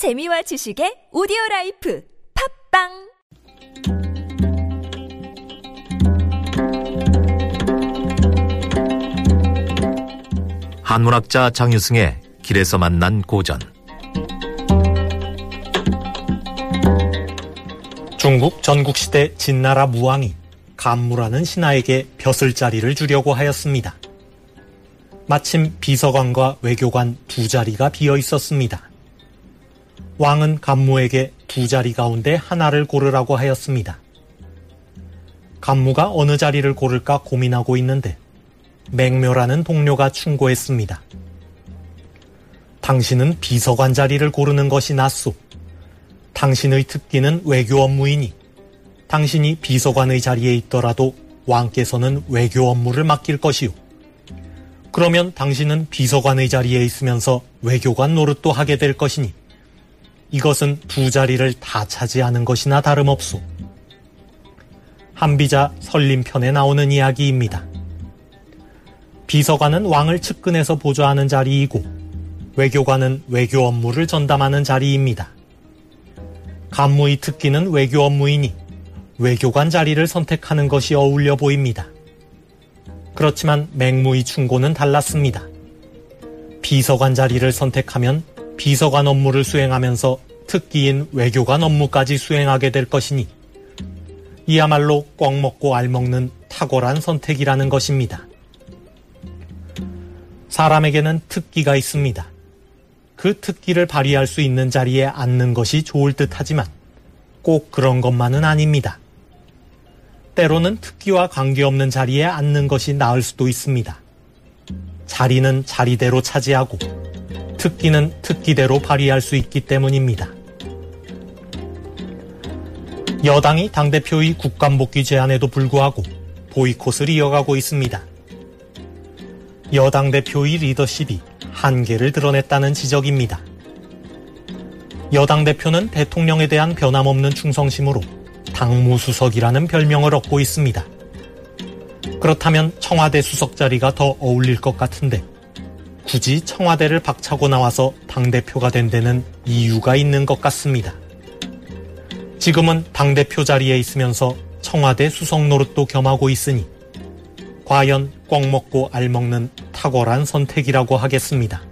재미와 지식의 오디오 라이프 팟빵 한문학자 장유승의 길에서 만난 고전 중국 전국시대 진나라 무왕이 감무라는 신하에게 벼슬자리를 주려고 하였습니다. 마침 비서관과 외교관 두 자리가 비어 있었습니다. 왕은 감무에게 두 자리 가운데 하나를 고르라고 하였습니다. 감무가 어느 자리를 고를까 고민하고 있는데 맹묘라는 동료가 충고했습니다. 당신은 비서관 자리를 고르는 것이 낫소. 당신의 특기는 외교 업무이니 당신이 비서관의 자리에 있더라도 왕께서는 외교 업무를 맡길 것이요. 그러면 당신은 비서관의 자리에 있으면서 외교관 노릇도 하게 될 것이니 이것은 두 자리를 다 차지하는 것이나 다름없소. 한비자 설림편에 나오는 이야기입니다. 비서관은 왕을 측근해서 보좌하는 자리이고 외교관은 외교 업무를 전담하는 자리입니다. 간무의 특기는 외교 업무이니 외교관 자리를 선택하는 것이 어울려 보입니다. 그렇지만 맹무의 충고는 달랐습니다. 비서관 자리를 선택하면 비서관 업무를 수행하면서 특기인 외교관 업무까지 수행하게 될 것이니 이야말로 꽉 먹고 알 먹는 탁월한 선택이라는 것입니다. 사람에게는 특기가 있습니다. 그 특기를 발휘할 수 있는 자리에 앉는 것이 좋을 듯 하지만 꼭 그런 것만은 아닙니다. 때로는 특기와 관계없는 자리에 앉는 것이 나을 수도 있습니다. 자리는 자리대로 차지하고 특기는 특기대로 발휘할 수 있기 때문입니다. 여당이 당대표의 국감복귀 제안에도 불구하고 보이콧을 이어가고 있습니다. 여당 대표의 리더십이 한계를 드러냈다는 지적입니다. 여당 대표는 대통령에 대한 변함없는 충성심으로 당무수석이라는 별명을 얻고 있습니다. 그렇다면 청와대 수석 자리가 더 어울릴 것 같은데 굳이 청와대를 박차고 나와서 당대표가 된 데는 이유가 있는 것 같습니다. 지금은 당대표 자리에 있으면서 청와대 수석 노릇도 겸하고 있으니 과연 꽉 먹고 알 먹는 탁월한 선택이라고 하겠습니다.